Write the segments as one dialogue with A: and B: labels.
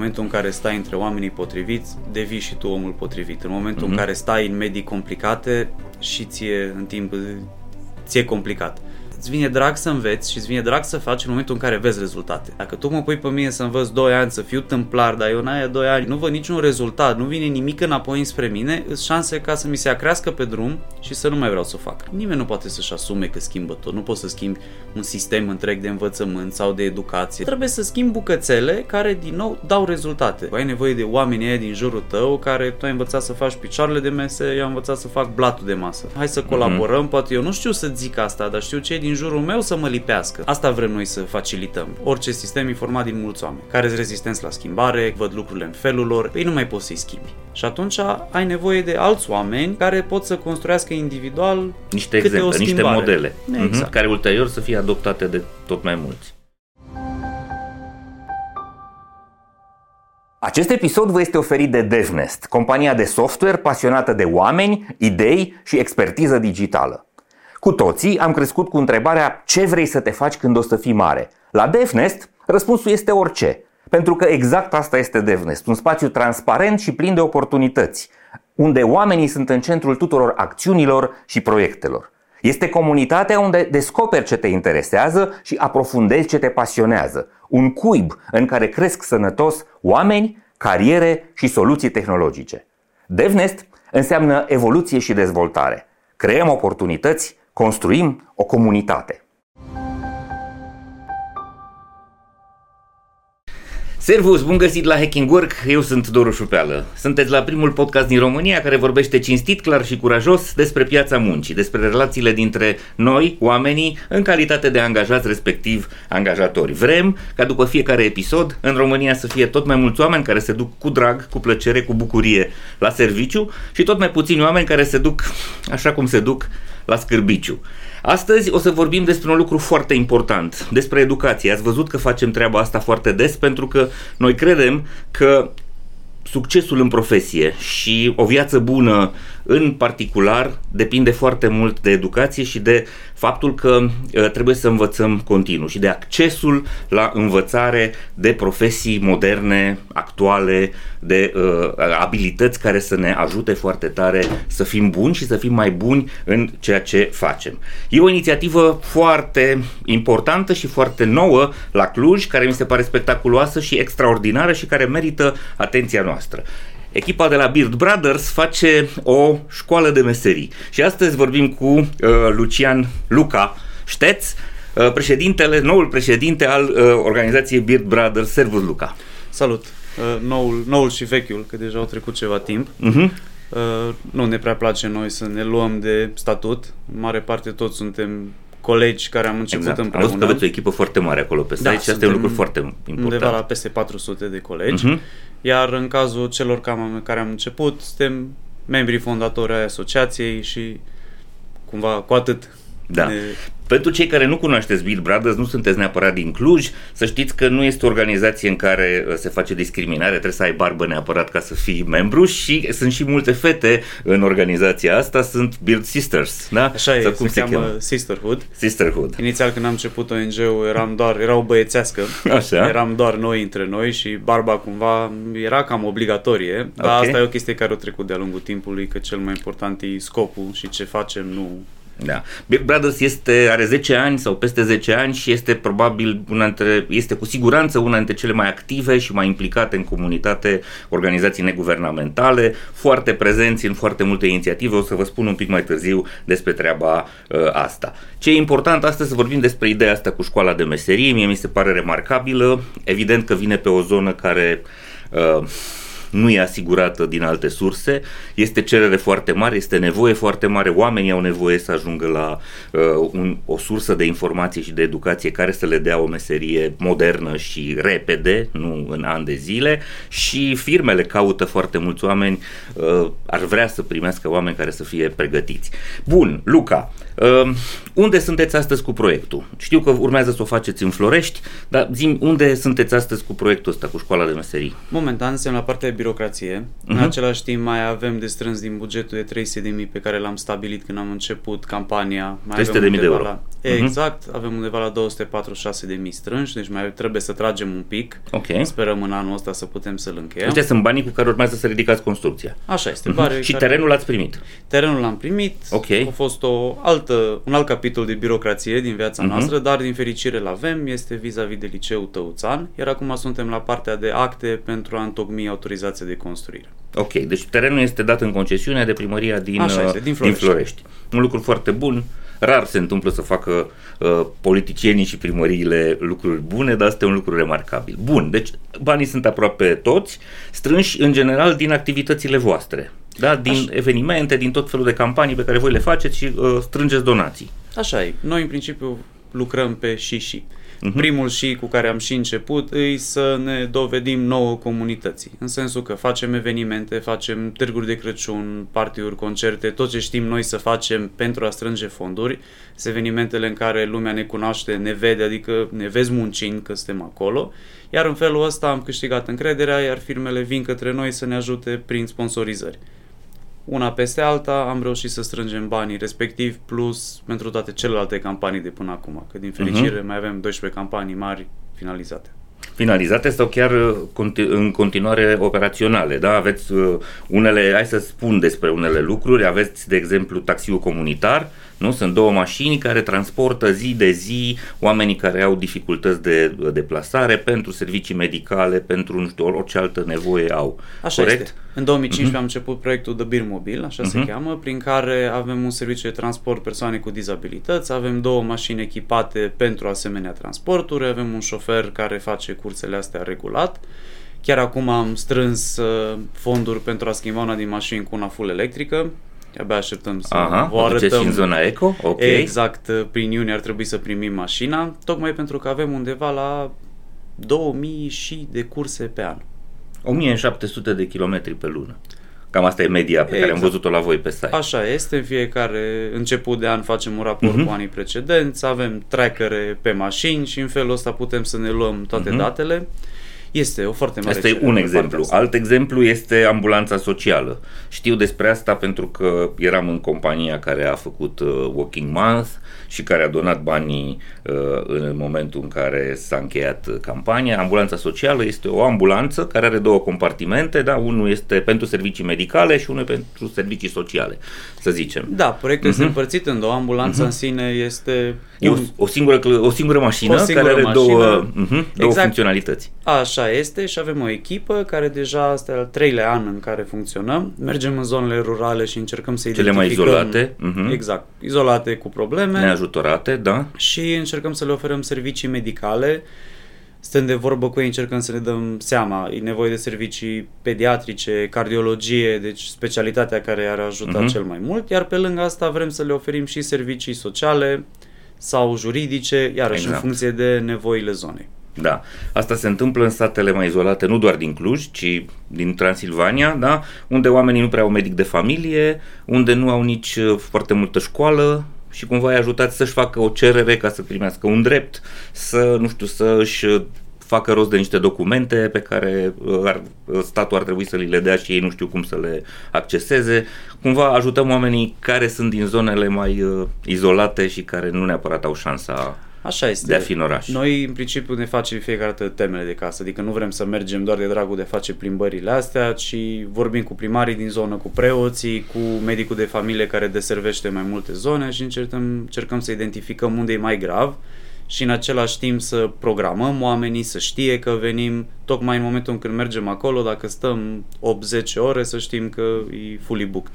A: momentul în care stai între oamenii potriviți, devii și tu omul potrivit. În momentul mm-hmm. în
B: Mhm.
A: care stai în medii complicate și ție în timp ție complicat. Îți vine drag să înveți și îți vine drag să faci în momentul în care vezi rezultate. Dacă tu mă pui pe mine să învăț 2 ani, să fiu tâmplar, dar eu în aia 2 ani nu văd niciun rezultat, nu vine nimic înapoi înspre mine, sunt șanse ca să mi se acrească pe drum și să nu mai vreau să o fac. Nimeni nu poate să-și asume că schimbă tot, nu poți să schimbi un sistem întreg de învățământ sau de educație. Trebuie să schimbi bucățele care din nou dau rezultate. Ai nevoie de oameni aia din jurul tău care tu ai învățat să faci picioarele de mese, eu am învățat să fac blatul de masă. Hai să colaborăm, mm-hmm. poate eu nu știu să zic asta, dar știu ce e din jurul meu să mă lipească. Asta vrem noi să facilităm. Orice sistem e format din mulți oameni care sunt rezistenți la schimbare, văd lucrurile în felul lor, păi nu mai poți să-i schimbi. Și atunci ai nevoie de alți oameni care pot să construiască individual
B: Niște
A: câte o
B: exemple, niște
A: schimbare.
B: modele,
A: Exact.
B: mhm, care ulterior să fie adoptate de tot mai mulți.
C: Acest episod vă este oferit de DevNest, compania de software pasionată de oameni, idei și expertiză digitală. Cu toții am crescut cu întrebarea ce vrei să te faci când o să fii mare. La DevNest, răspunsul este orice. Pentru că exact asta este DevNest, un spațiu transparent și plin de oportunități, unde oamenii sunt în centrul tuturor acțiunilor și proiectelor. Este comunitatea unde descoperi ce te interesează și aprofundezi ce te pasionează. Un cuib în care cresc sănătos oameni, cariere și soluții tehnologice. DevNest înseamnă evoluție și dezvoltare. Creăm oportunități, construim o comunitate.
B: Servus, bun găsit la Hacking Work, eu sunt Doru Șupeală. Sunteți la primul podcast din România care vorbește cinstit, clar și curajos despre piața muncii, despre relațiile dintre noi, oamenii, în calitate de angajați, respectiv angajatori. Vrem ca după fiecare episod în România să fie tot mai mulți oameni care se duc cu drag, cu plăcere, cu bucurie la serviciu și tot mai puțini oameni care se duc așa cum se duc la scârbiciu. Astăzi o să vorbim despre un lucru foarte important, despre educație. Ați văzut că facem treaba asta foarte des pentru că noi credem că succesul în profesie și o viață bună în particular depinde foarte mult de educație și de faptul că uh, trebuie să învățăm continuu și de accesul la învățare de profesii moderne, actuale, de uh, abilități care să ne ajute foarte tare să fim buni și să fim mai buni în ceea ce facem. E o inițiativă foarte importantă și foarte nouă la Cluj, care mi se pare spectaculoasă și extraordinară și care merită atenția noastră. Echipa de la Beard Brothers face o școală de meserii și astăzi vorbim cu uh, Lucian Luca Șteț, uh, președintele, noul președinte al uh, organizației Beard Brothers. Servus, Luca!
A: Salut! Uh, noul, noul și vechiul, că deja au trecut ceva timp.
B: Uh-huh.
A: Uh, nu ne prea place noi să ne luăm de statut. În mare parte toți suntem colegi care am început
B: Exact. Am
A: împreună.
B: văzut că aveți o echipă foarte mare acolo pe site
A: Da,
B: și asta e un
A: suntem
B: lucru foarte important.
A: Undeva la peste 400 de colegi.
B: Mhm.
A: Iar în cazul celor care am, care am început, suntem membrii fondatori ai asociației și cumva cu atât.
B: Da.
A: Ne,
B: Pentru cei care nu cunoașteți Bill Brothers, nu sunteți neapărat din Cluj, să știți că nu este o organizație în care uh, se face discriminare, trebuie să ai barbă neapărat ca să fii membru și sunt și multe fete în organizația asta, sunt Beard Sisters, da?
A: așa e,
B: Sau cum
A: se,
B: se,
A: cheamă
B: cheamă?
A: Sisterhood.
B: Sisterhood.
A: Inițial când am început ONG-ul eram doar, erau băiețească,
B: Așa.
A: eram doar noi între noi și barba cumva era cam obligatorie, dar
B: Ok.
A: asta e o chestie care a trecut de-a lungul timpului, că cel mai important e scopul și ce facem, nu
B: Da. Big Brothers este, are 10 ani sau peste 10 ani și este probabil una dintre, este cu siguranță una dintre cele mai active și mai implicate în comunitate organizații neguvernamentale, foarte prezenți în foarte multe inițiative. O să vă spun un pic mai târziu despre treaba uh, asta. Ce e important astăzi să vorbim despre ideea asta cu școala de meserie. Mie mi se pare remarcabilă. Evident că vine pe o zonă care uh, nu e asigurată din alte surse, este cerere foarte mare, este nevoie foarte mare, oamenii au nevoie să ajungă la uh, un, o sursă de informație și de educație care să le dea o meserie modernă și repede, nu în ani de zile. Și firmele caută foarte mulți oameni, uh, ar vrea să primească oameni care să fie pregătiți. Bun, Luca, uh, unde sunteți astăzi cu proiectul? Știu că urmează să o faceți în Florești, dar zi unde sunteți astăzi cu proiectul ăsta, cu școala de meserii?
A: Momentan suntem la partea de birocrație. Uh-huh. În același timp mai avem de strâns din bugetul de 300.000 pe care l-am stabilit când am început campania. Mai
B: 300.000 de euro.
A: La, exact, uh-huh. avem undeva la 246.000 strânși, deci mai trebuie să tragem un pic.
B: Ok.
A: Sperăm în anul ăsta să putem să-l încheiem.
B: Astea sunt banii cu care urmează să ridicați construcția.
A: Așa este. Uh-huh.
B: Și care... terenul l-ați primit?
A: Terenul l-am primit.
B: Ok.
A: A fost o altă, un alt capitol de birocrație din viața uh-huh. noastră, dar din fericire l avem. Este vis-a-vis de liceul Tăuțan, iar acum suntem la partea de acte pentru a întocmi autorizația de construire.
B: Ok, deci terenul este dat în concesiune de primăria din,
A: Așa este, din, Florești.
B: din Florești. Un lucru foarte bun. Rar se întâmplă să facă uh, politicienii și primăriile lucruri bune, dar asta e un lucru remarcabil. Bun, deci banii sunt aproape toți, strânși în general din activitățile voastre. Da? Din Așa. evenimente, din tot felul de campanii pe care voi le faceți și uh, strângeți donații.
A: Așa e. Noi, în principiu, lucrăm pe și și. Uh-huh. Primul și cu care am și început îi să ne dovedim nouă comunității. În sensul că facem evenimente, facem târguri de Crăciun, partiuri, concerte, tot ce știm noi să facem pentru a strânge fonduri. Sunt evenimentele în care lumea ne cunoaște, ne vede, adică ne vezi muncind că suntem acolo. Iar în felul ăsta am câștigat încrederea, iar firmele vin către noi să ne ajute prin sponsorizări una peste alta, am reușit să strângem banii respectiv, plus pentru toate celelalte campanii de până acum, că din fericire uh-huh. mai avem 12 campanii mari finalizate
B: finalizate sau chiar uh, în continuare operaționale. Da? Aveți uh, unele, hai să spun despre unele lucruri, aveți de exemplu taxiul comunitar, nu? Sunt două mașini care transportă zi de zi oamenii care au dificultăți de deplasare pentru servicii medicale, pentru nu știu, orice altă nevoie au.
A: Așa
B: Corect?
A: este. În 2015 uh-huh. am început proiectul The Bir Mobil, așa uh-huh. se mhm. cheamă, prin care avem un serviciu de transport persoane cu dizabilități, avem două mașini echipate pentru asemenea transporturi, avem un șofer care face cursele astea regulat. Chiar acum am strâns uh, fonduri pentru a schimba una din mașini cu una full electrică, abia așteptăm să
B: Aha,
A: vă arătăm.
B: și în zona eco? Ok.
A: Exact, uh, prin iunie ar trebui să primim mașina, tocmai pentru că avem undeva la 2000 și de curse pe an.
B: 1700 de kilometri pe lună. Cam asta e media pe exact. care am exact. văzut-o la voi pe site.
A: Așa este, în fiecare început de an facem un raport uh-huh. cu anii precedenți, avem trackere pe mașini și în felul ăsta putem să ne luăm toate uh-huh. datele. Este o foarte mare
B: Asta e un exemplu. Alt exemplu este ambulanța socială. Știu despre asta pentru că eram în compania care a făcut uh, Walking Month și care a donat banii uh, în momentul în care s-a încheiat campania. Ambulanța socială este o ambulanță care are două compartimente, da? unul este pentru servicii medicale și unul pentru servicii sociale, să zicem.
A: Da, proiectul uh-huh. este mhm. împărțit în două. Ambulanța uh-huh. în sine este
B: o, o, singură, o singură mașină o singură care are mașină. două, uh-huh, două exact. funcționalități.
A: Așa este și avem o echipă care deja este al treilea an în care funcționăm. Mergem în zonele rurale și încercăm să
B: Cele
A: identificăm...
B: mai izolate.
A: Uh-huh. Exact, izolate cu probleme.
B: Neajutorate, da.
A: Și încercăm să le oferăm servicii medicale. Stând de vorbă cu ei, încercăm să ne dăm seama. E nevoie de servicii pediatrice, cardiologie, deci specialitatea care ar ajuta uh-huh. cel mai mult. Iar pe lângă asta vrem să le oferim și servicii sociale, sau juridice, iarăși exact. în funcție de nevoile zonei.
B: Da, asta se întâmplă în statele mai izolate, nu doar din Cluj, ci din Transilvania, da? unde oamenii nu prea au medic de familie, unde nu au nici uh, foarte multă școală și cumva îi ajutați să-și facă o cerere ca să primească un drept, să, nu știu, să își uh, facă rost de niște documente pe care uh, ar, statul ar trebui să li le dea și ei nu știu cum să le acceseze. Cumva ajutăm oamenii care sunt din zonele mai uh, izolate și care nu neapărat au șansa
A: Așa este.
B: De a fi în oraș.
A: Noi, în principiu, ne facem fiecare dată temele de casă, adică nu vrem să mergem doar de dragul de a face plimbările astea, ci vorbim cu primarii din zonă, cu preoții, cu medicul de familie care deservește mai multe zone și încercăm, încercăm să identificăm unde e mai grav și în același timp să programăm oamenii, să știe că venim, tocmai în momentul în când mergem acolo, dacă stăm 8-10 ore, să știm că e fully booked.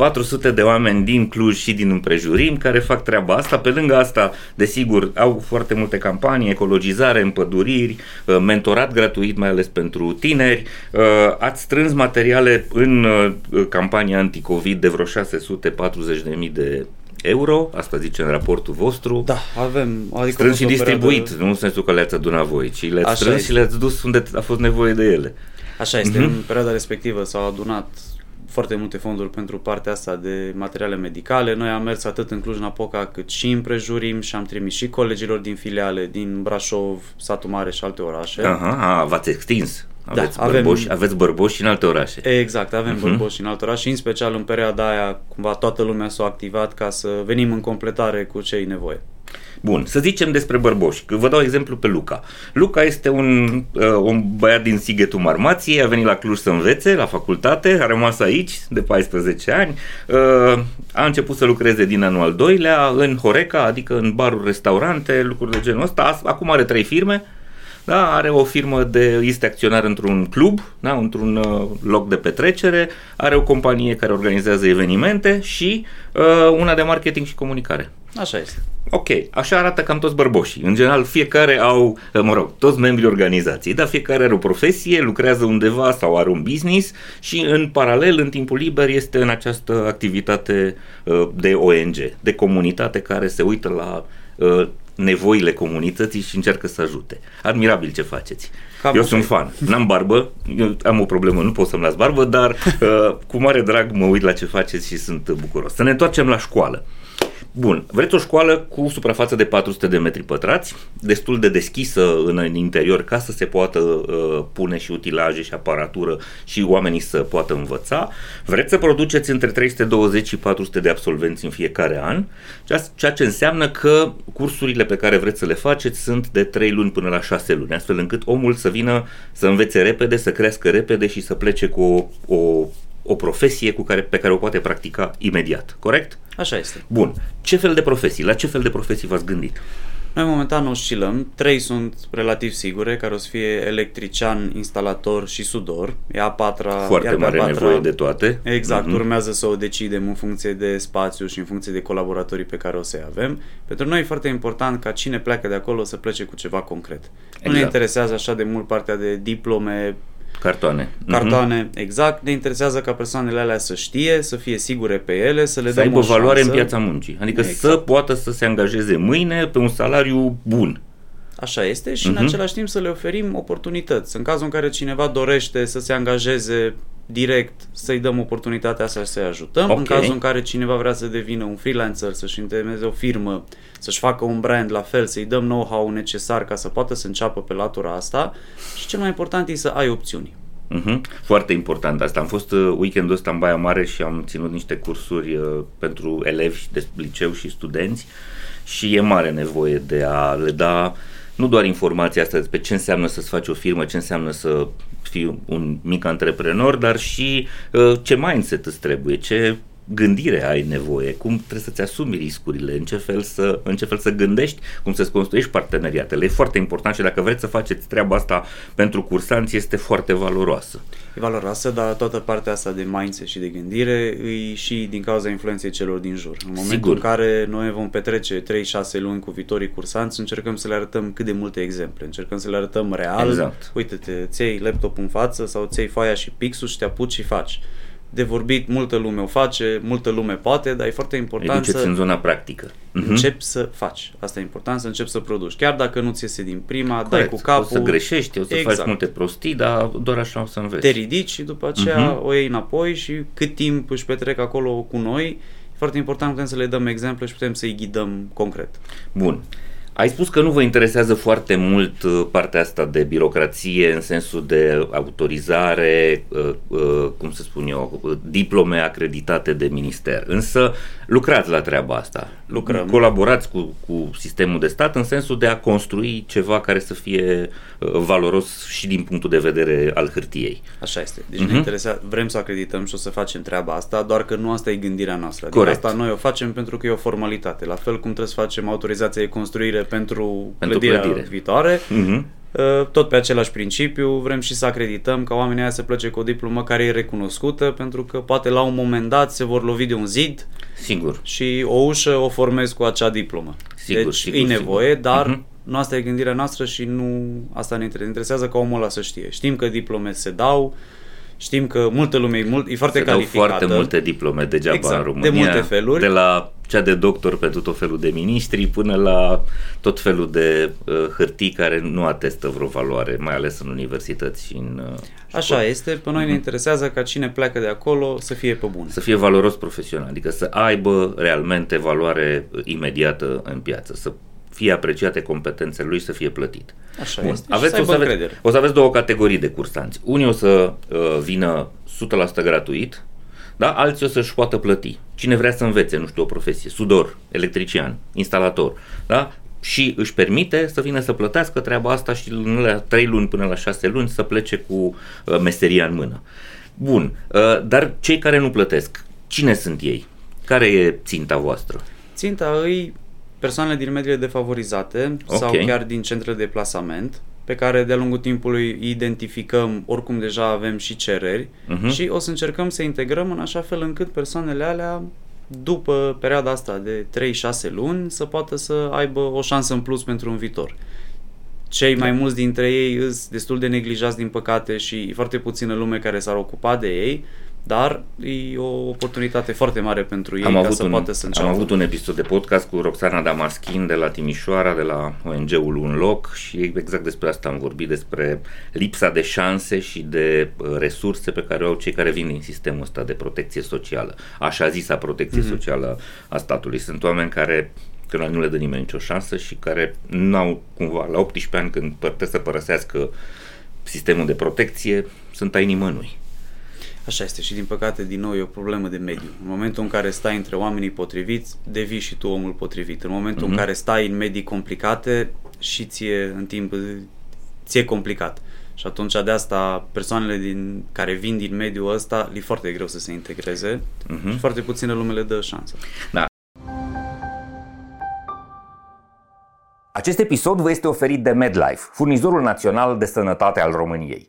B: 400 de oameni din Cluj și din împrejurim care fac treaba asta. Pe lângă asta, desigur, au foarte multe campanii, ecologizare, împăduriri, uh, mentorat gratuit, mai ales pentru tineri. Uh, ați strâns materiale în uh, campania anticovid de vreo 640.000 de euro, asta zice în raportul vostru.
A: Da, avem.
B: Adică strâns și distribuit, perioadă... nu în sensul că le-ați adunat voi, ci le-ați Așa strâns este. și le-ați dus unde a fost nevoie de ele.
A: Așa este, uh-huh. în perioada respectivă s-au adunat foarte multe fonduri pentru partea asta de materiale medicale. Noi am mers atât în Cluj-Napoca cât și în prejurim și am trimis și colegilor din filiale din Brașov, Satul Mare și alte orașe.
B: Aha, a, v-ați extins. Aveți,
A: Da, avem-
B: bărboși, aveți bărboși și în alte orașe.
A: Exact, avem uh-huh. bărboși în alt oraș și în special în perioada aia cumva toată lumea s-a activat ca să venim în completare cu ce e nevoie.
B: Bun, să zicem despre bărboși, că vă dau exemplu pe Luca. Luca este un, uh, un băiat din Sighetul Marmației, a venit la Cluj să învețe, la facultate, a rămas aici de 14 ani, uh, a început să lucreze din anul al doilea în Horeca, adică în baruri, restaurante, lucruri de genul ăsta. As- Acum are trei firme, da, are o firmă de, este acționar într-un club, da, într-un uh, loc de petrecere, are o companie care organizează evenimente și uh, una de marketing și comunicare.
A: Așa este.
B: Ok, așa arată cam toți bărboșii. În general, fiecare au, mă rog, toți membrii organizației, dar fiecare are o profesie, lucrează undeva sau are un business și în paralel, în timpul liber, este în această activitate uh, de ONG, de comunitate care se uită la uh, nevoile comunității și încearcă să ajute. Admirabil ce faceți.
A: Cam
B: eu
A: așa
B: sunt
A: e.
B: fan. N-am barbă, eu am o problemă, nu pot să-mi las barbă, dar uh, cu mare drag mă uit la ce faceți și sunt bucuros. Să ne întoarcem la școală. Bun, vreți o școală cu suprafață de 400 de metri pătrați, destul de deschisă în, în interior ca să se poată uh, pune și utilaje și aparatură și oamenii să poată învăța. Vreți să produceți între 320 și 400 de absolvenți în fiecare an, ceea- ceea ce înseamnă că cursurile pe care vreți să le faceți sunt de 3 luni până la 6 luni, astfel încât omul să vină să învețe repede, să crească repede și să plece cu o, o, o profesie cu care, pe care o poate practica imediat, corect?
A: Așa este.
B: Bun. Ce fel de profesii? La ce fel de profesii v-ați gândit?
A: Noi momentan oscilăm, trei sunt relativ sigure, care o să fie electrician, instalator și sudor. E a patra,
B: Foarte
A: iar pe a
B: mare
A: patra-
B: nevoie de toate.
A: Exact,
B: Mhm.
A: urmează să o decidem în funcție de spațiu și în funcție de colaboratorii pe care o să-i avem. Pentru noi e foarte important ca cine pleacă de acolo să plece cu ceva concret. Nu ne
B: Exact.
A: interesează așa de mult partea de diplome,
B: Cartoane. Mhm.
A: cartoane, exact. Ne interesează ca persoanele alea să știe, să fie sigure pe ele, să le
B: Să
A: dăm
B: aibă
A: o
B: valoare în
A: șansă.
B: piața muncii. Adică
A: Exact.
B: să poată să se angajeze mâine pe un salariu bun.
A: Așa este și
B: Mhm.
A: în același timp să le oferim oportunități. În cazul în care cineva dorește să se angajeze direct, să-i dăm oportunitatea asta și să-i ajutăm.
B: Ok.
A: În cazul în care cineva vrea să devină un freelancer, să-și întemeieze o firmă, să-și facă un brand la fel, să-i dăm know-how necesar ca să poată să înceapă pe latura asta și cel mai important e să ai opțiuni.
B: Mhm. Foarte important asta. Am fost uh, weekendul ăsta în Baia Mare și am ținut niște cursuri uh, pentru elevi de liceu și studenți și e mare nevoie de a le da nu doar informația asta despre ce înseamnă să-ți faci o firmă, ce înseamnă să fii un mic antreprenor, dar și uh, ce mindset îți trebuie, ce gândire ai nevoie, cum trebuie să-ți asumi riscurile, în ce fel să, în ce fel să gândești, cum să-ți construiești parteneriatele. E foarte important și dacă vreți să faceți treaba asta pentru cursanți, este foarte valoroasă.
A: E valoroasă, dar toată partea asta de mindset și de gândire e și din cauza influenței celor din jur. În momentul
B: Sigur.
A: în care noi vom petrece 3-6 luni cu viitorii cursanți, încercăm să le arătăm cât de multe exemple, încercăm să le arătăm real.
B: Exact.
A: Uite-te, ți iei laptopul în față sau ți iei foaia și pixul și te apuci și faci. De vorbit, multă lume o face, multă lume poate, dar e foarte
B: Îi
A: important
B: duceți
A: să
B: în zona practică. Mhm.
A: începi să faci. Asta e important, să începi să produci. Chiar dacă nu ți iese din prima, dai
B: Corect.
A: cu capul.
B: O să greșești, o să
A: Exact.
B: faci multe prostii, dar doar așa o să înveți.
A: te ridici și după aceea
B: Mhm.
A: o iei înapoi și cât timp își petrec acolo cu noi, e foarte important putem să le dăm exemple și putem să-i ghidăm concret.
B: Bun. Ai spus că nu vă interesează foarte mult uh, partea asta de birocrație în sensul de autorizare, uh, uh, cum să spun eu, uh, diplome acreditate de minister. Însă lucrați la treaba asta.
A: Lucrăm.
B: Colaborați cu, cu sistemul de stat în sensul de a construi ceva care să fie uh, valoros și din punctul de vedere al hârtiei.
A: Așa este. Deci
B: Mhm.
A: ne interesa, vrem să acredităm și o să facem treaba asta, doar că nu asta e gândirea noastră. Adică
B: Corect.
A: asta noi o facem pentru că e o formalitate. La fel cum trebuie să facem autorizația de construire pentru,
B: Pentru
A: clădirea
B: clădire.
A: viitoare,
B: Mhm.
A: Uh, tot pe același principiu, vrem și să acredităm ca oamenii aia să plece cu o diplomă care e recunoscută, pentru că poate la un moment dat se vor lovi de un zid
B: Sigur.
A: și o ușă o formezi cu acea diplomă.
B: Sigur,
A: deci
B: sigur,
A: e nevoie,
B: sigur.
A: dar
B: Mhm.
A: nu asta e gândirea noastră și nu asta ne inter- interesează ca omul ăla să știe. Știm că diplome se dau, știm că multă lume e, mult, e foarte
B: Se dau
A: calificată.
B: foarte multe diplome degeaba
A: Exact,
B: în
A: de
B: România.
A: multe feluri.
B: De la cea de doctor pentru tot felul de miniștri până la tot felul de uh, hârtii care nu atestă vreo valoare, mai ales în universități și în uh,
A: Așa
B: școli.
A: este, pe
B: Mhm.
A: noi ne interesează ca cine pleacă de acolo să fie pe bun.
B: Să fie valoros profesional, adică să aibă realmente valoare uh, imediată în piață, să fie apreciate competențele lui și să fie plătit.
A: Așa
B: Bun.
A: este și
B: Aveți,
A: să
B: o, să
A: aibă
B: aveți,
A: încredere.
B: o să aveți două categorii de cursanți. Unii o să uh, vină 100% gratuit, da? alții o să-și poată plăti. Cine vrea să învețe, nu știu, o profesie, sudor, electrician, instalator, da? și își permite să vină să plătească treaba asta și în la 3 luni până la 6 luni să plece cu uh, meseria în mână. Bun, uh, dar cei care nu plătesc, cine sunt ei? Care e ținta voastră?
A: Ținta îi persoanele din mediile defavorizate
B: Ok.
A: sau chiar din centrele de plasament pe care de-a lungul timpului îi identificăm, oricum deja avem și cereri
B: Mhm.
A: și o să încercăm să integrăm în așa fel încât persoanele alea după perioada asta de 3-6 luni să poată să aibă o șansă în plus pentru un viitor. Cei mai mulți dintre ei sunt destul de neglijați din păcate și e foarte puțină lume care s-ar ocupa de ei, dar e o oportunitate foarte mare pentru ei
B: am
A: ca
B: avut,
A: să
B: un,
A: poată să
B: am
A: înceapă.
B: avut un episod de podcast cu Roxana Damaschin de la Timișoara, de la ONG-ul Un Loc și exact despre asta am vorbit, despre lipsa de șanse și de uh, resurse pe care o au cei care vin din sistemul ăsta de protecție socială, așa zisa protecție mm-hmm. socială a statului. Sunt oameni care că nu le dă nimeni nicio șansă și care n-au cumva la 18 ani când trebuie să părăsească sistemul de protecție, sunt ai nimănui.
A: Așa este și din păcate din nou e o problemă de mediu. În momentul în care stai între oamenii potriviți, devii și tu omul potrivit. În momentul
B: Mhm.
A: în care stai în medii complicate și ție în timp ție complicat. Și atunci de asta persoanele din, care vin din mediul ăsta li foarte greu să se integreze
B: Mhm.
A: și foarte puține lume le dă șansă.
B: Da,
C: Acest episod vă este oferit de MedLife, furnizorul național de sănătate al României.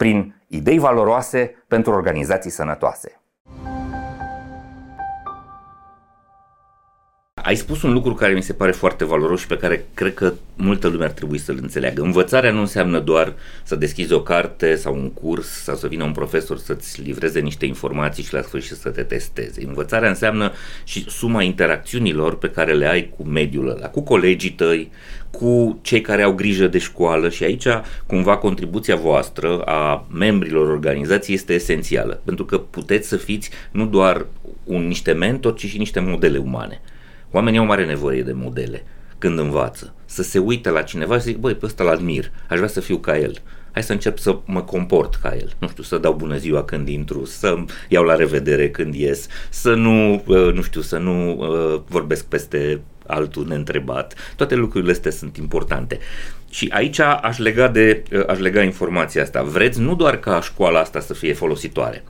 C: prin idei valoroase pentru organizații sănătoase.
B: Ai spus un lucru care mi se pare foarte valoros și pe care cred că multă lume ar trebui să-l înțeleagă. Învățarea nu înseamnă doar să deschizi o carte sau un curs sau să vină un profesor să-ți livreze niște informații și la sfârșit să te testeze. Învățarea înseamnă și suma interacțiunilor pe care le ai cu mediul ăla, cu colegii tăi, cu cei care au grijă de școală și aici cumva contribuția voastră a membrilor organizației este esențială, pentru că puteți să fiți nu doar un, niște mentori, ci și niște modele umane. Oamenii au mare nevoie de modele când învață. Să se uite la cineva și zic, băi, pe ăsta l-admir, aș vrea să fiu ca el. Hai să încep să mă comport ca el. Nu știu, să dau bună ziua când intru, să iau la revedere când ies, să nu, uh, nu știu, să nu uh, vorbesc peste altul neîntrebat. Toate lucrurile astea sunt importante. Și aici aș lega, de, uh, aș lega informația asta. Vreți nu doar ca școala asta să fie folositoare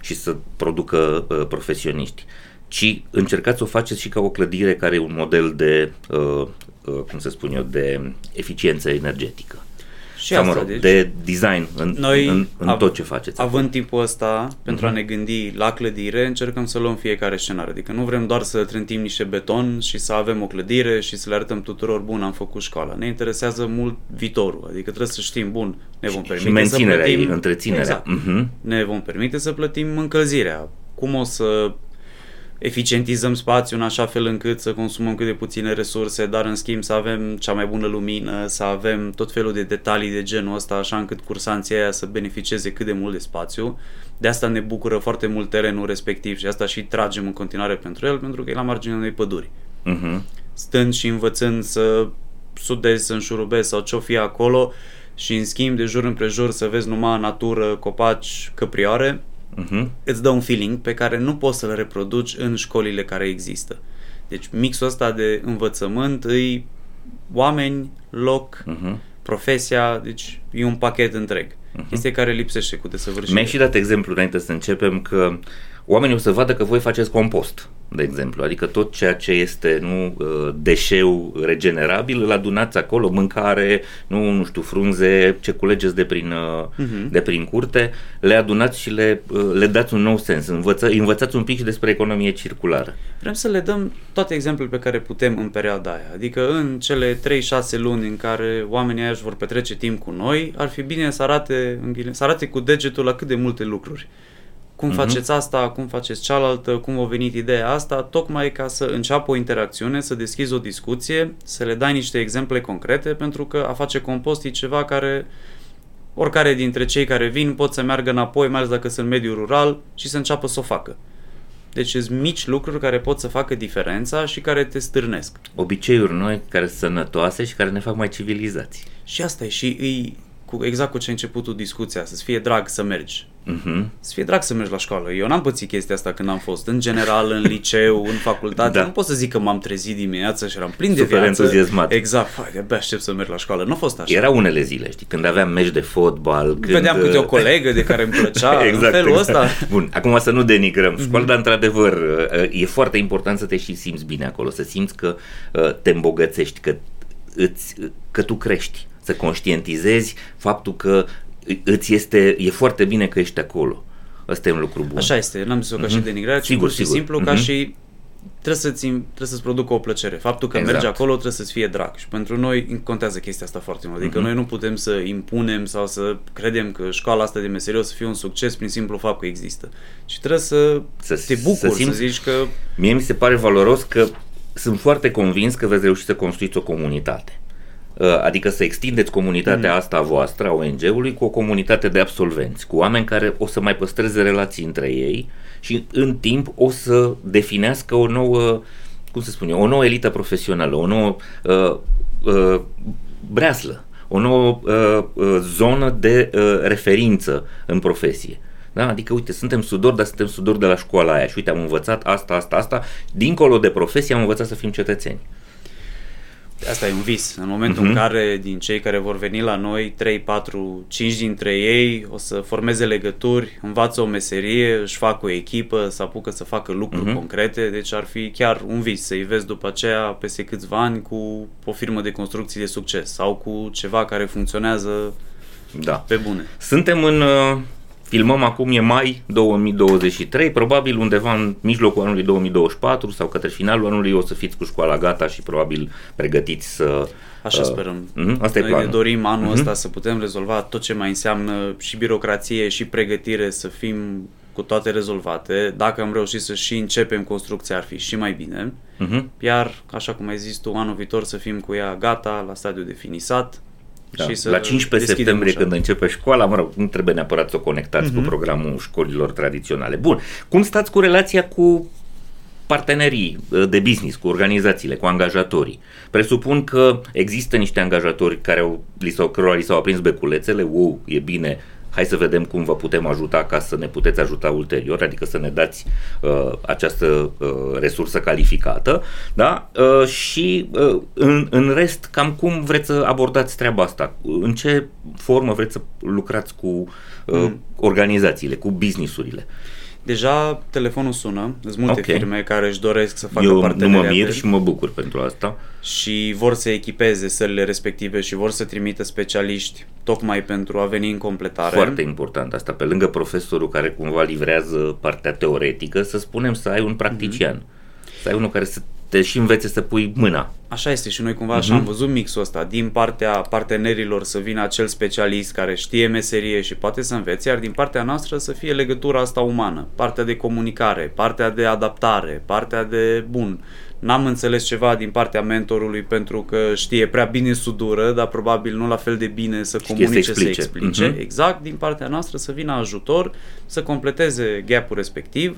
B: și să producă uh, profesioniști, ci încercați să o faceți și ca o clădire care e un model de, uh, uh, cum să spun eu, de eficiență energetică.
A: Și
B: Sau, mă
A: asta,
B: rog,
A: deci,
B: de design în,
A: Noi,
B: în, în
A: av-
B: tot ce faceți.
A: Având timpul ăsta pentru
B: Mhm.
A: a ne gândi la clădire, încercăm să luăm fiecare scenariu. Adică nu vrem doar să trântim niște beton și să avem o clădire și să le arătăm tuturor, bun, am făcut școala. Ne interesează mult viitorul. Adică trebuie să știm, bun, ne vom permite
B: și menținerea
A: să plătim...
B: ei, întreținerea.
A: Exact.
B: Mhm.
A: Ne vom permite să plătim încălzirea. Cum o să eficientizăm spațiul în așa fel încât să consumăm cât de puține resurse, dar în schimb să avem cea mai bună lumină, să avem tot felul de detalii de genul ăsta, așa încât cursanții aia să beneficieze cât de mult de spațiu. De asta ne bucură foarte mult terenul respectiv și asta și tragem în continuare pentru el, pentru că e la marginea unei păduri.
B: Mhm.
A: Stând și învățând să sudezi, să înșurubezi sau ce-o fie acolo și în schimb de jur împrejur să vezi numai natură, copaci, căprioare,
B: Mhm.
A: îți dă un feeling pe care nu poți să-l reproduci în școlile care există. Deci mixul ăsta de învățământ îi oameni, loc,
B: Mhm.
A: profesia, deci e un pachet întreg. Este care lipsește cu desăvârșire.
B: Mi-ai și dat exemplu înainte să începem că oamenii o să vadă că voi faceți compost. de exemplu, adică tot ceea ce este nu uh, deșeu regenerabil îl adunați acolo, mâncare, nu, nu știu, frunze, ce culegeți de prin, uh-huh. de prin curte, le adunați și le, uh, le dați un nou sens, învăță, învățați un pic și despre economie circulară.
A: Vrem să le dăm toate exemplele pe care putem în perioada aia, adică în cele 3-6 luni în care oamenii aia își vor petrece timp cu noi, ar fi bine să arate, să arate cu degetul la cât de multe lucruri cum uh-huh. faceți asta, cum faceți cealaltă, cum a venit ideea asta, tocmai ca să înceapă o interacțiune, să deschizi o discuție, să le dai niște exemple concrete, pentru că a face compost e ceva care oricare dintre cei care vin pot să meargă înapoi, mai ales dacă sunt mediul rural, și să înceapă să o facă. Deci sunt mici lucruri care pot să facă diferența și care te stârnesc.
B: Obiceiuri noi care sunt sănătoase și care ne fac mai civilizați.
A: Și asta e și îi, cu, exact cu ce a început discuția, să-ți fie drag să mergi. Uh-huh. Să fie drag să mergi la școală. Eu n-am pățit chestia asta când am fost în general, în liceu, în facultate. Da. Nu pot să zic că m-am trezit dimineața și eram plin de
B: Super
A: viață.
B: entuziasmat.
A: Exact. Hai, abia aștept să merg la școală. Nu a fost așa.
B: Era unele zile, știi, când aveam meci de fotbal. Când...
A: Vedeam câte o colegă de care îmi plăcea. exact, în felul exact. ăsta.
B: Bun, acum să nu denigrăm mhm. școala, uh-huh. dar într-adevăr e foarte important să te și simți bine acolo, să simți că uh, te îmbogățești, că, îți, că tu crești să conștientizezi faptul că îți este, e foarte bine că ești acolo. Asta e un lucru bun.
A: Așa este, n-am zis-o ca uh-huh. și denigrare, ci sigur, pur și sigur. simplu uh-huh. ca mhm. și trebuie să-ți, trebuie să-ți producă o plăcere. Faptul că exact. mergi acolo trebuie să-ți fie drag și pentru noi contează chestia asta foarte mult. Adică uh-huh. noi nu putem să impunem sau să credem că școala asta de meserie o să fie un succes prin simplu fapt că există. Și trebuie să, să te bucuri, să, simți, să zici că...
B: Mie mi se pare valoros că sunt foarte convins că veți reuși să construiți o comunitate. Uh, adică să extindeți comunitatea mm. asta voastră, a ONG-ului, cu o comunitate de absolvenți, cu oameni care o să mai păstreze relații între ei și în timp o să definească o nouă, cum se spune, o nouă elită profesională, o nouă uh, uh, breaslă, o nouă uh, uh, zonă de uh, referință în profesie. Da? Adică, uite, suntem sudori, dar suntem sudori de la școala aia și uite, am învățat asta, asta, asta. Dincolo de profesie am învățat să fim cetățeni.
A: Asta e un vis. În momentul uh-huh. în care din cei care vor veni la noi, 3, 4, 5 dintre ei o să formeze legături, învață o meserie, își fac o echipă, să apucă să facă lucruri uh-huh. concrete, deci ar fi chiar un vis să-i vezi după aceea peste câțiva ani cu o firmă de construcții de succes sau cu ceva care funcționează da. pe bune.
B: Suntem în uh, Filmăm acum, e mai 2023, probabil undeva în mijlocul anului 2024 sau către finalul anului o să fiți cu școala gata și probabil pregătiți să...
A: Așa uh, sperăm.
B: Uh-huh, asta
A: Noi
B: e
A: ne dorim anul uh-huh. ăsta să putem rezolva tot ce mai înseamnă și birocrație și pregătire, să fim cu toate rezolvate. Dacă am reușit să și începem construcția, ar fi și mai bine. Uh-huh. Iar, așa cum ai zis tu, anul viitor să fim cu ea gata, la stadiu de finisat,
B: da. Și să la 15 septembrie, ușa. când începe școala, mă rog, nu trebuie neapărat să o conectați uh-huh. cu mhm. programul școlilor tradiționale. Bun. Cum stați cu relația cu partenerii uh, de business, cu organizațiile, cu angajatorii. Presupun că există niște angajatori care au, li s-au, cărora li s-au aprins beculețele, wow, e bine, hai să vedem cum vă putem ajuta ca să ne puteți ajuta ulterior, adică să ne dați uh, această uh, resursă calificată, da? Uh, și uh, în, în rest, cam cum vreți să abordați treaba asta? În ce formă vreți să lucrați cu uh, mm. organizațiile, cu businessurile?
A: Deja telefonul sună, sunt multe okay. firme care își doresc să facă
B: Eu
A: parteneriate.
B: nu mă mir și mă bucur pentru asta.
A: Și vor să echipeze sălile respective și vor să trimită specialiști tocmai pentru a veni în completare.
B: Foarte important asta, pe lângă profesorul care cumva livrează partea teoretică, să spunem să ai un practician. Mm-hmm. Să ai unul care să te și învețe să pui mâna.
A: Așa este și noi cumva așa uh-huh. am văzut mixul ăsta. Din partea partenerilor să vină acel specialist care știe meserie și poate să învețe, iar din partea noastră să fie legătura asta umană. Partea de comunicare, partea de adaptare, partea de bun. N-am înțeles ceva din partea mentorului pentru că știe prea bine sudură, dar probabil nu la fel de bine să știe comunice, să explice. Să explice. Uh-huh. Exact, din partea noastră să vină ajutor, să completeze gap-ul respectiv,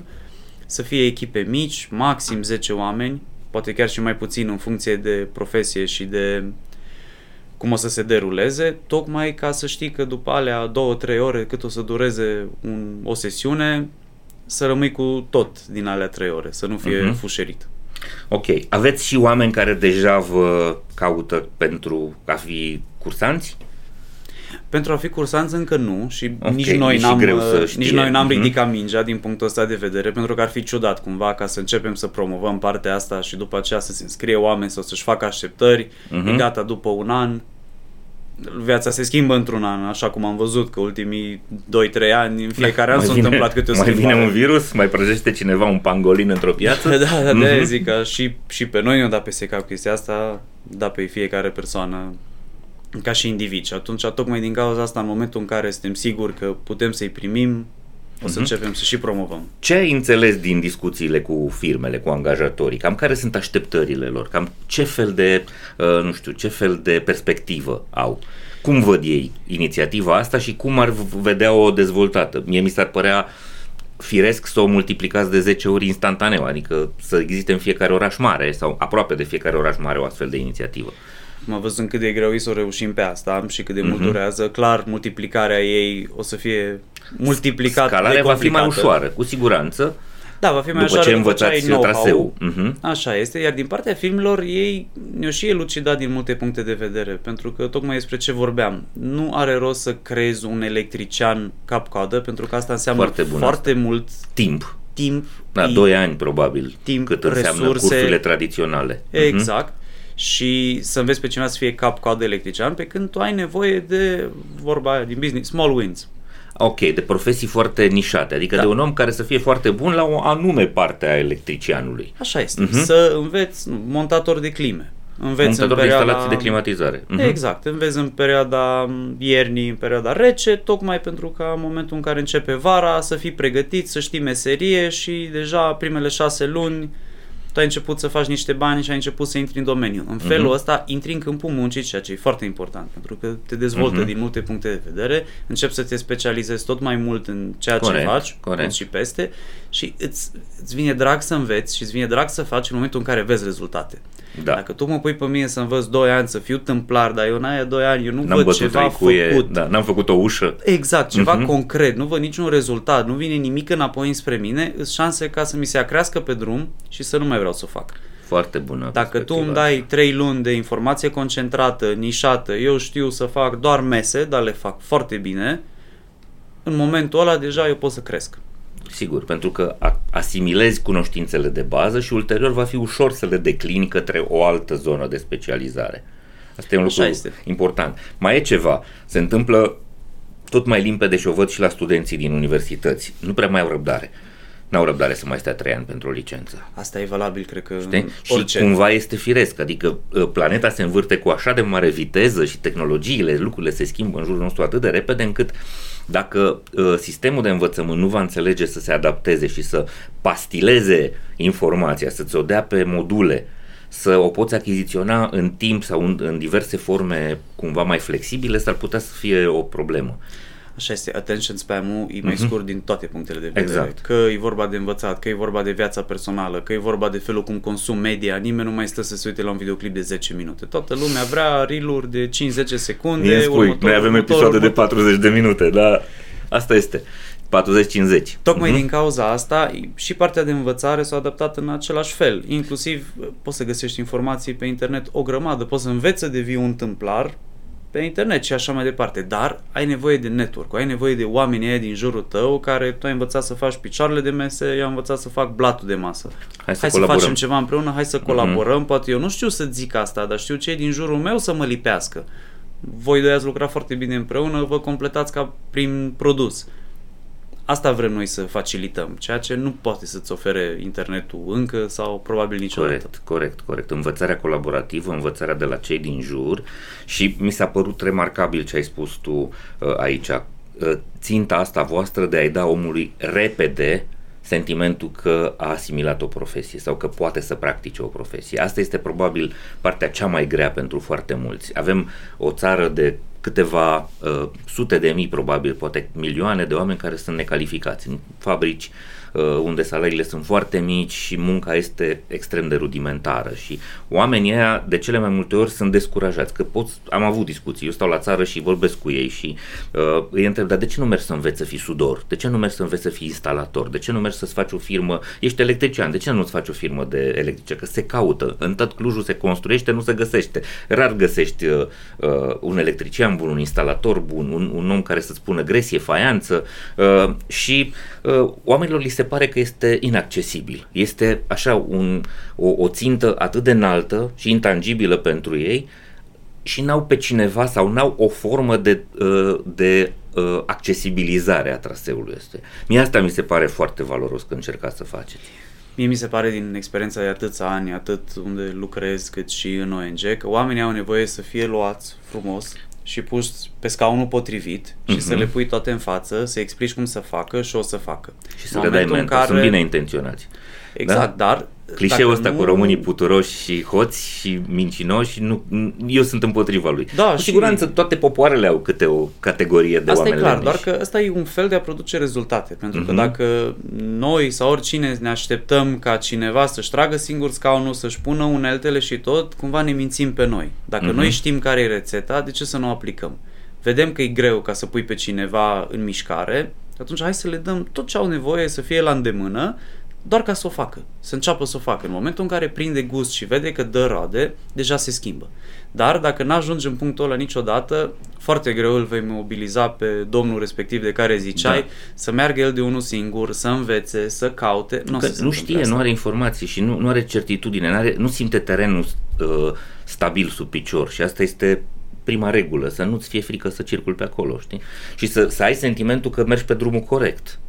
A: să fie echipe mici, maxim 10 oameni, poate chiar și mai puțin în funcție de profesie și de cum o să se deruleze, tocmai ca să știi că după alea două, trei ore cât o să dureze un, o sesiune, să rămâi cu tot din alea trei ore, să nu fie uh-huh. fușerit.
B: Ok. Aveți și oameni care deja vă caută pentru a fi cursanți?
A: Pentru a fi cursanți încă nu și
B: Ok,
A: nici noi
B: e și
A: n-am,
B: greu să
A: uh,
B: știe.
A: nici noi n-am
B: Mhm.
A: ridicat mingea din punctul ăsta de vedere pentru că ar fi ciudat cumva ca să începem să promovăm partea asta și după aceea să se înscrie oameni sau să-și facă așteptări,
B: Mhm.
A: e gata după un an. Viața se schimbă într-un an, așa cum am văzut că ultimii 2-3 ani, în fiecare an
B: Mai
A: s-a
B: vine-
A: întâmplat câte o
B: Mai
A: schimbare.
B: vine un virus, mai prăjește cineva un pangolin într-o piață.
A: Da, da, de
B: Mhm.
A: zic că și, și pe noi ne-o dat peste cap chestia asta, da pe fiecare persoană ca și individ. Și atunci, tocmai din cauza asta, în momentul în care suntem siguri că putem să-i primim, o să
B: Mhm.
A: începem să și promovăm.
B: Ce ai înțeles din discuțiile cu firmele, cu angajatorii? Cam care sunt așteptările lor? Cam ce fel de, uh, nu știu, ce fel de perspectivă au? Cum văd ei inițiativa asta și cum ar v- vedea o dezvoltată? Mie mi s-ar părea firesc să o multiplicați de 10 ori instantaneu, adică să existe în fiecare oraș mare sau aproape de fiecare oraș mare o astfel de inițiativă.
A: Mă văzut cât de greu e să o reușim pe asta și cât de mult
B: Mhm.
A: durează. Clar, multiplicarea ei o să fie multiplicată
B: Scalarea
A: de
B: va fi mai
A: complicată.
B: ușoară, cu siguranță,
A: Da, va fi mai
B: după
A: ușoară
B: ce
A: după ce ai
B: învățați
A: know-how.
B: traseul. Mhm.
A: Așa este, iar din partea filmelor ei ne-o și elucidat din multe puncte de vedere, pentru că tocmai despre ce vorbeam. Nu are rost să creezi un electrician cap-coadă, pentru că asta înseamnă
B: Foarte bun
A: foarte mult
B: Timp.
A: timp,
B: Da,
A: i-
B: 2 ani probabil,
A: timp,
B: cât înseamnă
A: resurse.
B: cursurile tradiționale. Mhm.
A: Exact. Și să înveți pe cineva să fie cap-coadă electrician, pe când tu ai nevoie de, vorba aia din business, small wins.
B: Ok, de profesii foarte nișate, adică
A: Da.
B: de un om care să fie foarte bun la o anume parte a electricianului.
A: Așa este.
B: Mhm.
A: Să înveți nu, montator de clime. Înveți
B: Montator
A: în
B: de
A: perioada...
B: instalații de climatizare. Mhm.
A: Exact, înveți în perioada m, iernii, în perioada rece, tocmai pentru ca în momentul în care începe vara să fii pregătit, să știi meserie și deja primele șase luni tu ai început să faci niște bani și ai început să intri în domeniu. În felul
B: Mhm.
A: ăsta intri în câmpul muncii, ceea ce e foarte important, pentru că te dezvoltă
B: Mhm.
A: din multe puncte de vedere, începi să te specializezi tot mai mult în ceea
B: Corect,
A: ce faci,
B: corect.
A: și peste și îți, îți vine drag să înveți și îți vine drag să faci în momentul în care vezi rezultate.
B: Da.
A: Dacă tu mă pui pe mine să învăț 2 ani, să fiu tâmplar, dar eu în aia 2 ani, eu nu
B: N-am
A: văd
B: bătut
A: ceva
B: trei cuie,
A: făcut.
B: da, n-am făcut o ușă.
A: Exact, ceva
B: Mhm.
A: concret, nu văd niciun rezultat, nu vine nimic înapoi înspre mine, îs șanse ca să mi se acrească pe drum și să nu mai vreau să o fac.
B: Foarte bună.
A: Dacă tu
B: perspectiva
A: îmi dai 3 luni de informație concentrată, nișată, eu știu să fac doar mese, dar le fac foarte bine, în momentul ăla deja eu pot să cresc.
B: Sigur, pentru că a- asimilezi cunoștințele de bază și ulterior va fi ușor să le declini către o altă zonă de specializare. Asta e un
A: Așa
B: lucru
A: este.
B: important. Mai e ceva. Se întâmplă tot mai limpede și o văd și la studenții din universități. Nu prea mai au răbdare. N-au răbdare să mai stea trei ani pentru o licență.
A: Asta e valabil, cred că,
B: Știi?
A: în
B: Și
A: orice.
B: cumva este firesc, adică uh, planeta se învârte cu așa de mare viteză și tehnologiile, lucrurile se schimbă în jurul nostru atât de repede încât dacă uh, sistemul de învățământ nu va înțelege să se adapteze și să pastileze informația, să-ți o dea pe module, să o poți achiziționa în timp sau în, în diverse forme cumva mai flexibile, s-ar putea să fie o problemă.
A: Așa este, attention spam-ul e mai scurt din toate punctele de vedere.
B: Exact.
A: Că e vorba de învățat, că e vorba de viața personală, că e vorba de felul cum consum media. Nimeni nu mai stă să se uite la un videoclip de 10 minute. Toată lumea vrea reel-uri de 5-10 secunde.
B: Mie îmi spui,
A: următor,
B: noi avem
A: următor,
B: episoade de
A: următor.
B: 40 de minute, dar asta este. 40-50.
A: Tocmai
B: Mhm.
A: din cauza asta și partea de învățare s-a adaptat în același fel. Inclusiv poți să găsești informații pe internet o grămadă, poți să înveți să devii un tâmplar pe internet și așa mai departe, dar ai nevoie de network, ai nevoie de oamenii aia din jurul tău care tu ai învățat să faci picioarele de mese, eu am învățat să fac blatul de masă.
B: Hai să
A: hai să
B: colaborăm.
A: facem ceva împreună, hai să colaborăm, poate eu nu știu să zic asta, dar știu cei din jurul meu să mă lipească. Voi doi ați lucrat foarte bine împreună, vă completați ca prin produs. Asta vrem noi să facilităm, ceea ce nu poate să-ți ofere internetul încă sau probabil niciodată.
B: Corect, corect, corect. Învățarea colaborativă, învățarea de la cei din jur și mi s-a părut remarcabil ce ai spus tu uh, aici. Uh, ținta asta voastră de a-i da omului repede sentimentul că a asimilat o profesie sau că poate să practice o profesie. Asta este probabil partea cea mai grea pentru foarte mulți. Avem o țară de câteva uh, sute de mii, probabil, poate milioane de oameni care sunt necalificați în fabrici uh, unde salariile sunt foarte mici și munca este extrem de rudimentară și oamenii ăia de cele mai multe ori sunt descurajați, că pot, am avut discuții, eu stau la țară și vorbesc cu ei și uh, îi întreb, dar de ce nu mergi să înveți să fii sudor? De ce nu mergi să înveți să fii instalator? De ce nu mergi să-ți faci o firmă? Ești electrician, de ce nu-ți faci o firmă de electrice? Că se caută, în tot Clujul se construiește, nu se găsește. Rar găsești uh, uh, un electrician electrician bun, un instalator bun, un, un om care să spună gresie, faianță uh, și uh, oamenilor li se pare că este inaccesibil. Este așa un, o, o țintă atât de înaltă și intangibilă pentru ei și n-au pe cineva sau n-au o formă de, uh, de uh, accesibilizare a traseului ăsta. Mie asta mi se pare foarte valoros că încercați să faceți.
A: Mie mi se pare din experiența de atâția ani, atât unde lucrez cât și în ONG, că oamenii au nevoie să fie luați frumos și puși pe scaunul potrivit uh-huh. și să
B: Mhm.
A: le pui toate în față, să explici cum să facă și o să facă.
B: Și
A: În
B: să le dai
A: momentul în
B: mentor. Sunt
A: care-
B: bine intenționați.
A: Exact, dar...
B: Clișeul
A: dacă
B: ăsta
A: nu-
B: cu românii puturoși și hoți și mincinoși, nu, eu sunt împotriva lui.
A: Da,
B: cu
A: și-
B: siguranță toate popoarele au câte o categorie de
A: Asta e
B: oameni
A: clar,
B: lemniși.
A: doar că ăsta e un fel de a produce rezultate. Pentru că
B: Mhm.
A: dacă noi sau oricine ne așteptăm ca cineva să-și tragă singur scaunul, să-și pună uneltele și tot, cumva ne mințim pe noi. Dacă
B: Mhm.
A: noi știm care e rețeta, de ce să nu o aplicăm? Vedem că e greu ca să pui pe cineva în mișcare, atunci hai să le dăm tot ce au nevoie să fie la îndemână, doar ca să o facă, să înceapă să o facă. În momentul în care prinde gust și vede că dă roade, deja se schimbă. Dar dacă n-ajungi în punctul ăla niciodată, foarte greu îl vei mobiliza pe domnul respectiv de care ziceai,
B: Da.
A: să meargă el de unul singur, să învețe, să caute. Nu, o
B: Că
A: să se
B: nu
A: întâmple
B: știe,
A: asta.
B: nu are informații și nu, nu are certitudine, n-are, nu simte terenul uh, stabil sub picior și asta este prima regulă, să nu-ți fie frică să circuli pe acolo, știi? Și să, să ai sentimentul că mergi pe drumul corect.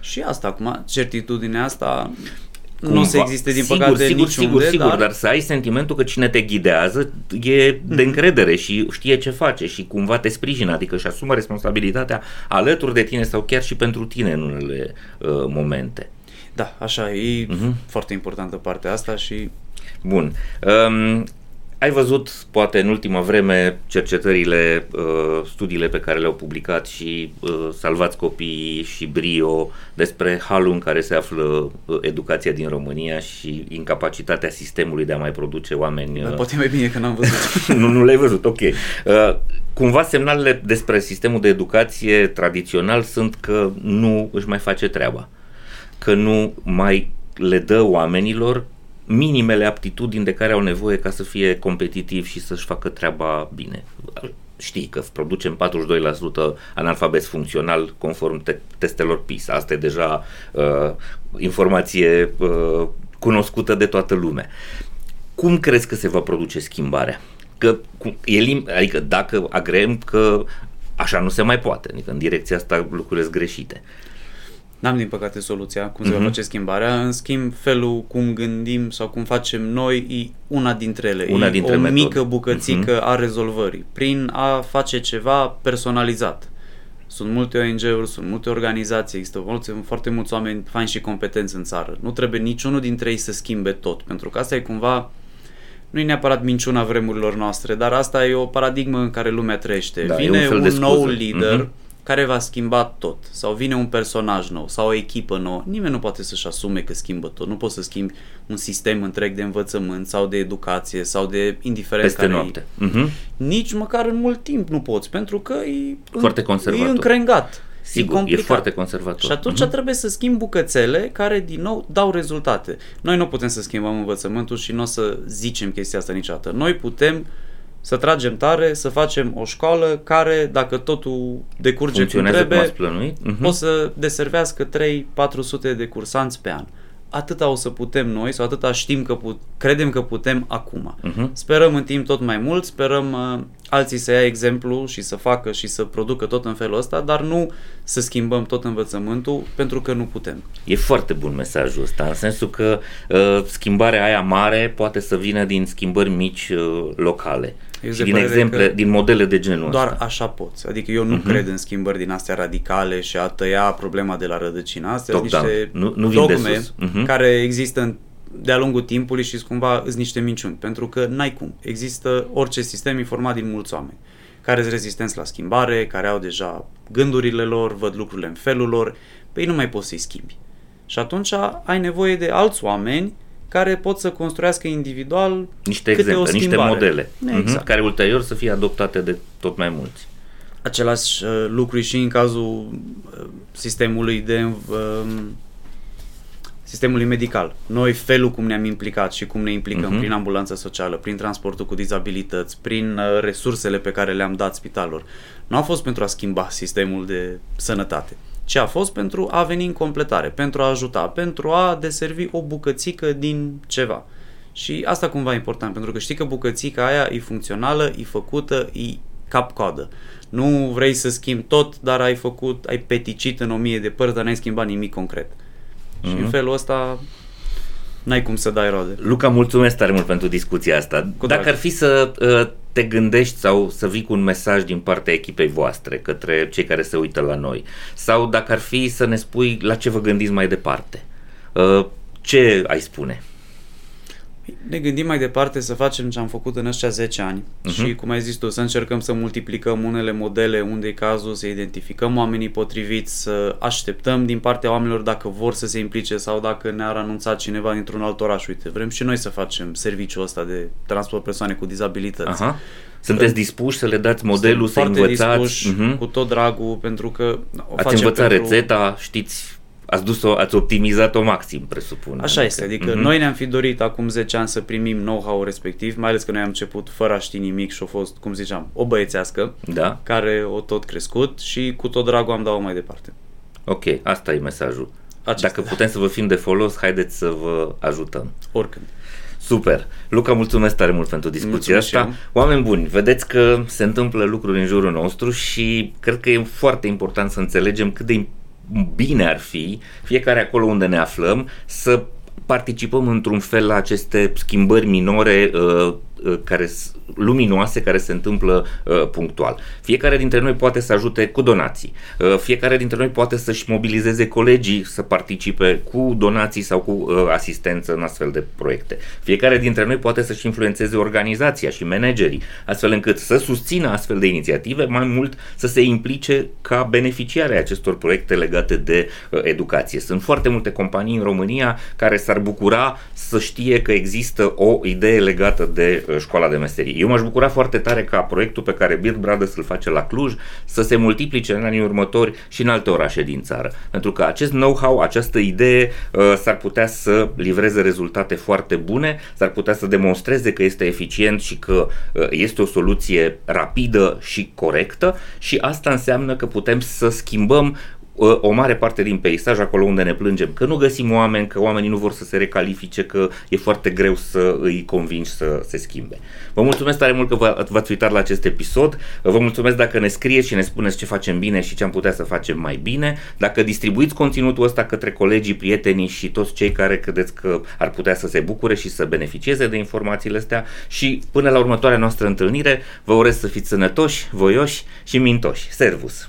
A: Și asta acum, certitudinea asta nu
B: Cumva-
A: o să existe din
B: sigur,
A: păcate
B: sigur,
A: niciunde,
B: sigur, sigur,
A: dar,
B: dar să ai sentimentul că cine te ghidează e de încredere și știe ce face și cumva te sprijină, adică își asumă responsabilitatea alături de tine sau chiar și pentru tine în unele uh, momente.
A: da, așa, e
B: Mhm.
A: foarte importantă partea asta și
B: Bun. Um, ai văzut, poate, în ultima vreme, cercetările, uh, studiile pe care le-au publicat și uh, Salvați Copiii și Brio despre halul în care se află uh, educația din România și incapacitatea sistemului de a mai produce oameni.
A: dar
B: Uh,
A: poate mai bine că n-am văzut.
B: nu, nu le-ai văzut, ok. Uh, cumva semnalele despre sistemul de educație tradițional sunt că nu își mai face treaba. Că nu mai le dă oamenilor minimele aptitudini de care au nevoie ca să fie competitivi și să-și facă treaba bine. Știi că producem 42% analfabet funcțional conform te- testelor PISA. Asta e deja uh, informație uh, cunoscută de toată lumea. Cum crezi că se va produce schimbarea? Că cu- e lim- adică dacă agreem că așa nu se mai poate, adică în direcția asta lucrurile sunt greșite.
A: N-am din păcate soluția cum se
B: Mhm.
A: va face schimbarea, în schimb felul cum gândim sau cum facem noi e una dintre ele,
B: Una
A: e
B: dintre
A: o
B: metode.
A: mică bucățică a rezolvării, prin a face ceva personalizat. Sunt multe ONG-uri, sunt multe organizații, există mulți, foarte mulți oameni faini și competenți în țară. Nu trebuie niciunul dintre ei să schimbe tot, pentru că asta e cumva nu e neapărat minciuna vremurilor noastre, dar asta e o paradigmă în care lumea trăiește.
B: Da, e
A: Vine
B: un fel
A: un,
B: de scuză.
A: nou lider
B: Mhm.
A: Care va schimba tot, sau vine un personaj nou, sau o echipă nouă. Nimeni nu poate să-și asume că schimbă tot. Nu poți să schimbi un sistem întreg de învățământ sau de educație sau de indiferent
B: Peste
A: care
B: noapte. Mhm.
A: Nici măcar în mult timp nu poți, pentru că e,
B: Foarte conservator.
A: e încrengat.
B: Sigur, e,
A: complicat.
B: foarte conservator.
A: Și atunci
B: Mhm.
A: trebuie să schimbi bucățele care, din nou, dau rezultate. Noi nu putem să schimbăm învățământul și nu o să zicem chestia asta niciodată. Noi putem să tragem tare, să facem o școală care, dacă totul decurge cum
B: Funcționează cum ați
A: trebuie,
B: plănuit. Mhm.
A: o să deservească 3-400 de cursanți pe an. Atâta o să putem noi sau atâta știm că put- credem că putem acum.
B: Mhm.
A: Sperăm în timp tot mai mult, sperăm uh, alții să ia exemplu și să facă și să producă tot în felul ăsta, dar nu să schimbăm tot învățământul pentru că nu putem.
B: E foarte bun mesajul ăsta, în sensul că uh, schimbarea aia mare poate să vină din schimbări mici uh, locale.
A: Eu
B: și
A: de
B: din
A: părere
B: exemple,
A: că
B: din modele de genul
A: Doar
B: ăsta.
A: așa poți. Adică eu nu
B: Mhm.
A: cred în schimbări din astea radicale și a tăia problema de la rădăcină. Astea sunt
B: Top-down.
A: niște
B: Nu- nu vin de
A: dogme
B: sus. Mhm.
A: care există în, de-a lungul timpului și cumva sunt niște minciuni. Pentru că n-ai cum. Există orice sistem informat din mulți oameni care sunt rezistenți la schimbare, care au deja gândurile lor, văd lucrurile în felul lor, pe ei nu mai poți să-i schimbi. Și atunci ai nevoie de alți oameni care pot să construiască individual
B: Niște
A: câte o
B: exemple, niște
A: schimbare.
B: modele,
A: Exact.
B: mhm, care ulterior să fie adoptate de tot mai mulți.
A: același uh, lucru și în cazul uh, sistemului de uh, sistemului medical. Noi, felul cum ne-am implicat și cum ne implicăm
B: Mhm.
A: prin ambulanță socială, prin transportul cu dizabilități, prin uh, resursele pe care le-am dat spitalelor, nu a fost pentru a schimba sistemul de sănătate, ci a fost pentru a veni în completare, pentru a ajuta, pentru a deservi o bucățică din ceva. Și asta cumva e important, pentru că știi că bucățica aia e funcțională, e făcută, e cap-coadă. Nu vrei să schimbi tot, dar ai făcut, ai peticit în o mie de părți, dar n-ai schimbat nimic concret. Și în felul ăsta n-ai cum să dai roade.
B: Luca, mulțumesc tare mult pentru discuția asta.
A: Cu
B: Dacă
A: drag.
B: ar fi să uh, te gândești sau să vii cu un mesaj din partea echipei voastre către cei care se uită la noi, sau dacă ar fi să ne spui la ce vă gândiți mai departe, uh, ce ai spune?
A: Ne gândim mai departe să facem ce am făcut în ăștia 10 ani
B: Mhm.
A: și, cum ai zis tu, să încercăm să multiplicăm unele modele unde e cazul, să identificăm oamenii potriviți, să așteptăm din partea oamenilor dacă vor să se implice sau dacă ne-ar anunța cineva dintr-un alt oraș. Uite, vrem și noi să facem serviciul ăsta de transport persoane cu dizabilități.
B: Aha. Sunteți dispuși să le dați modelul, să
A: Sunt foarte
B: învățați?
A: dispuși,
B: Mhm.
A: cu tot dragul, pentru că o
B: Ați
A: facem
B: învățat
A: pentru...
B: rețeta, știți, ați dus-o, ați optimizat-o maxim, presupun.
A: Așa este, adică
B: Mhm.
A: noi ne-am fi dorit acum 10 ani să primim know-how respectiv, mai ales că noi am început fără a ști nimic și a fost, cum ziceam, o băiețească
B: Da?
A: care o tot crescut și cu tot dragul am dat-o mai departe.
B: Ok, asta e mesajul.
A: Acesta,
B: Dacă
A: da.
B: putem să vă fim de folos, haideți să vă ajutăm.
A: Oricând.
B: Super! Luca, mulțumesc tare mult pentru discuția
A: Mulțumesc și
B: asta.
A: eu.
B: Oameni buni, vedeți că se întâmplă lucruri în jurul nostru și cred că e foarte important să înțelegem cât de bine ar fi, fiecare acolo unde ne aflăm, să participăm într-un fel la aceste schimbări minore uh, uh, care s- luminoase care se întâmplă uh, punctual. Fiecare dintre noi poate să ajute cu donații. Uh, fiecare dintre noi poate să-și mobilizeze colegii să participe cu donații sau cu uh, asistență în astfel de proiecte. Fiecare dintre noi poate să-și influențeze organizația și managerii, astfel încât să susțină astfel de inițiative, mai mult să se implice ca beneficiare a acestor proiecte legate de uh, educație. Sunt foarte multe companii în România care s-ar bucura să știe că există o idee legată de uh, școala de meserie. Eu m-aș bucura foarte tare ca proiectul pe care Build Brothers îl face la Cluj să se multiplice în anii următori și în alte orașe din țară. Pentru că acest know-how, această idee uh, s-ar putea să livreze rezultate foarte bune, s-ar putea să demonstreze că este eficient și că uh, este o soluție rapidă și corectă și asta înseamnă că putem să schimbăm uh, o mare parte din peisaj acolo unde ne plângem că nu găsim oameni, că oamenii nu vor să se recalifice, că e foarte greu să îi convingi să se schimbe. Vă mulțumesc tare mult că v- v-ați uitat la acest episod. Vă mulțumesc dacă ne scrieți și ne spuneți ce facem bine și ce am putea să facem mai bine. Dacă distribuiți conținutul ăsta către colegii, prietenii și toți cei care credeți că ar putea să se bucure și să beneficieze de informațiile astea și până la următoarea noastră întâlnire vă urez să fiți sănătoși, voioși și mintoși. Servus!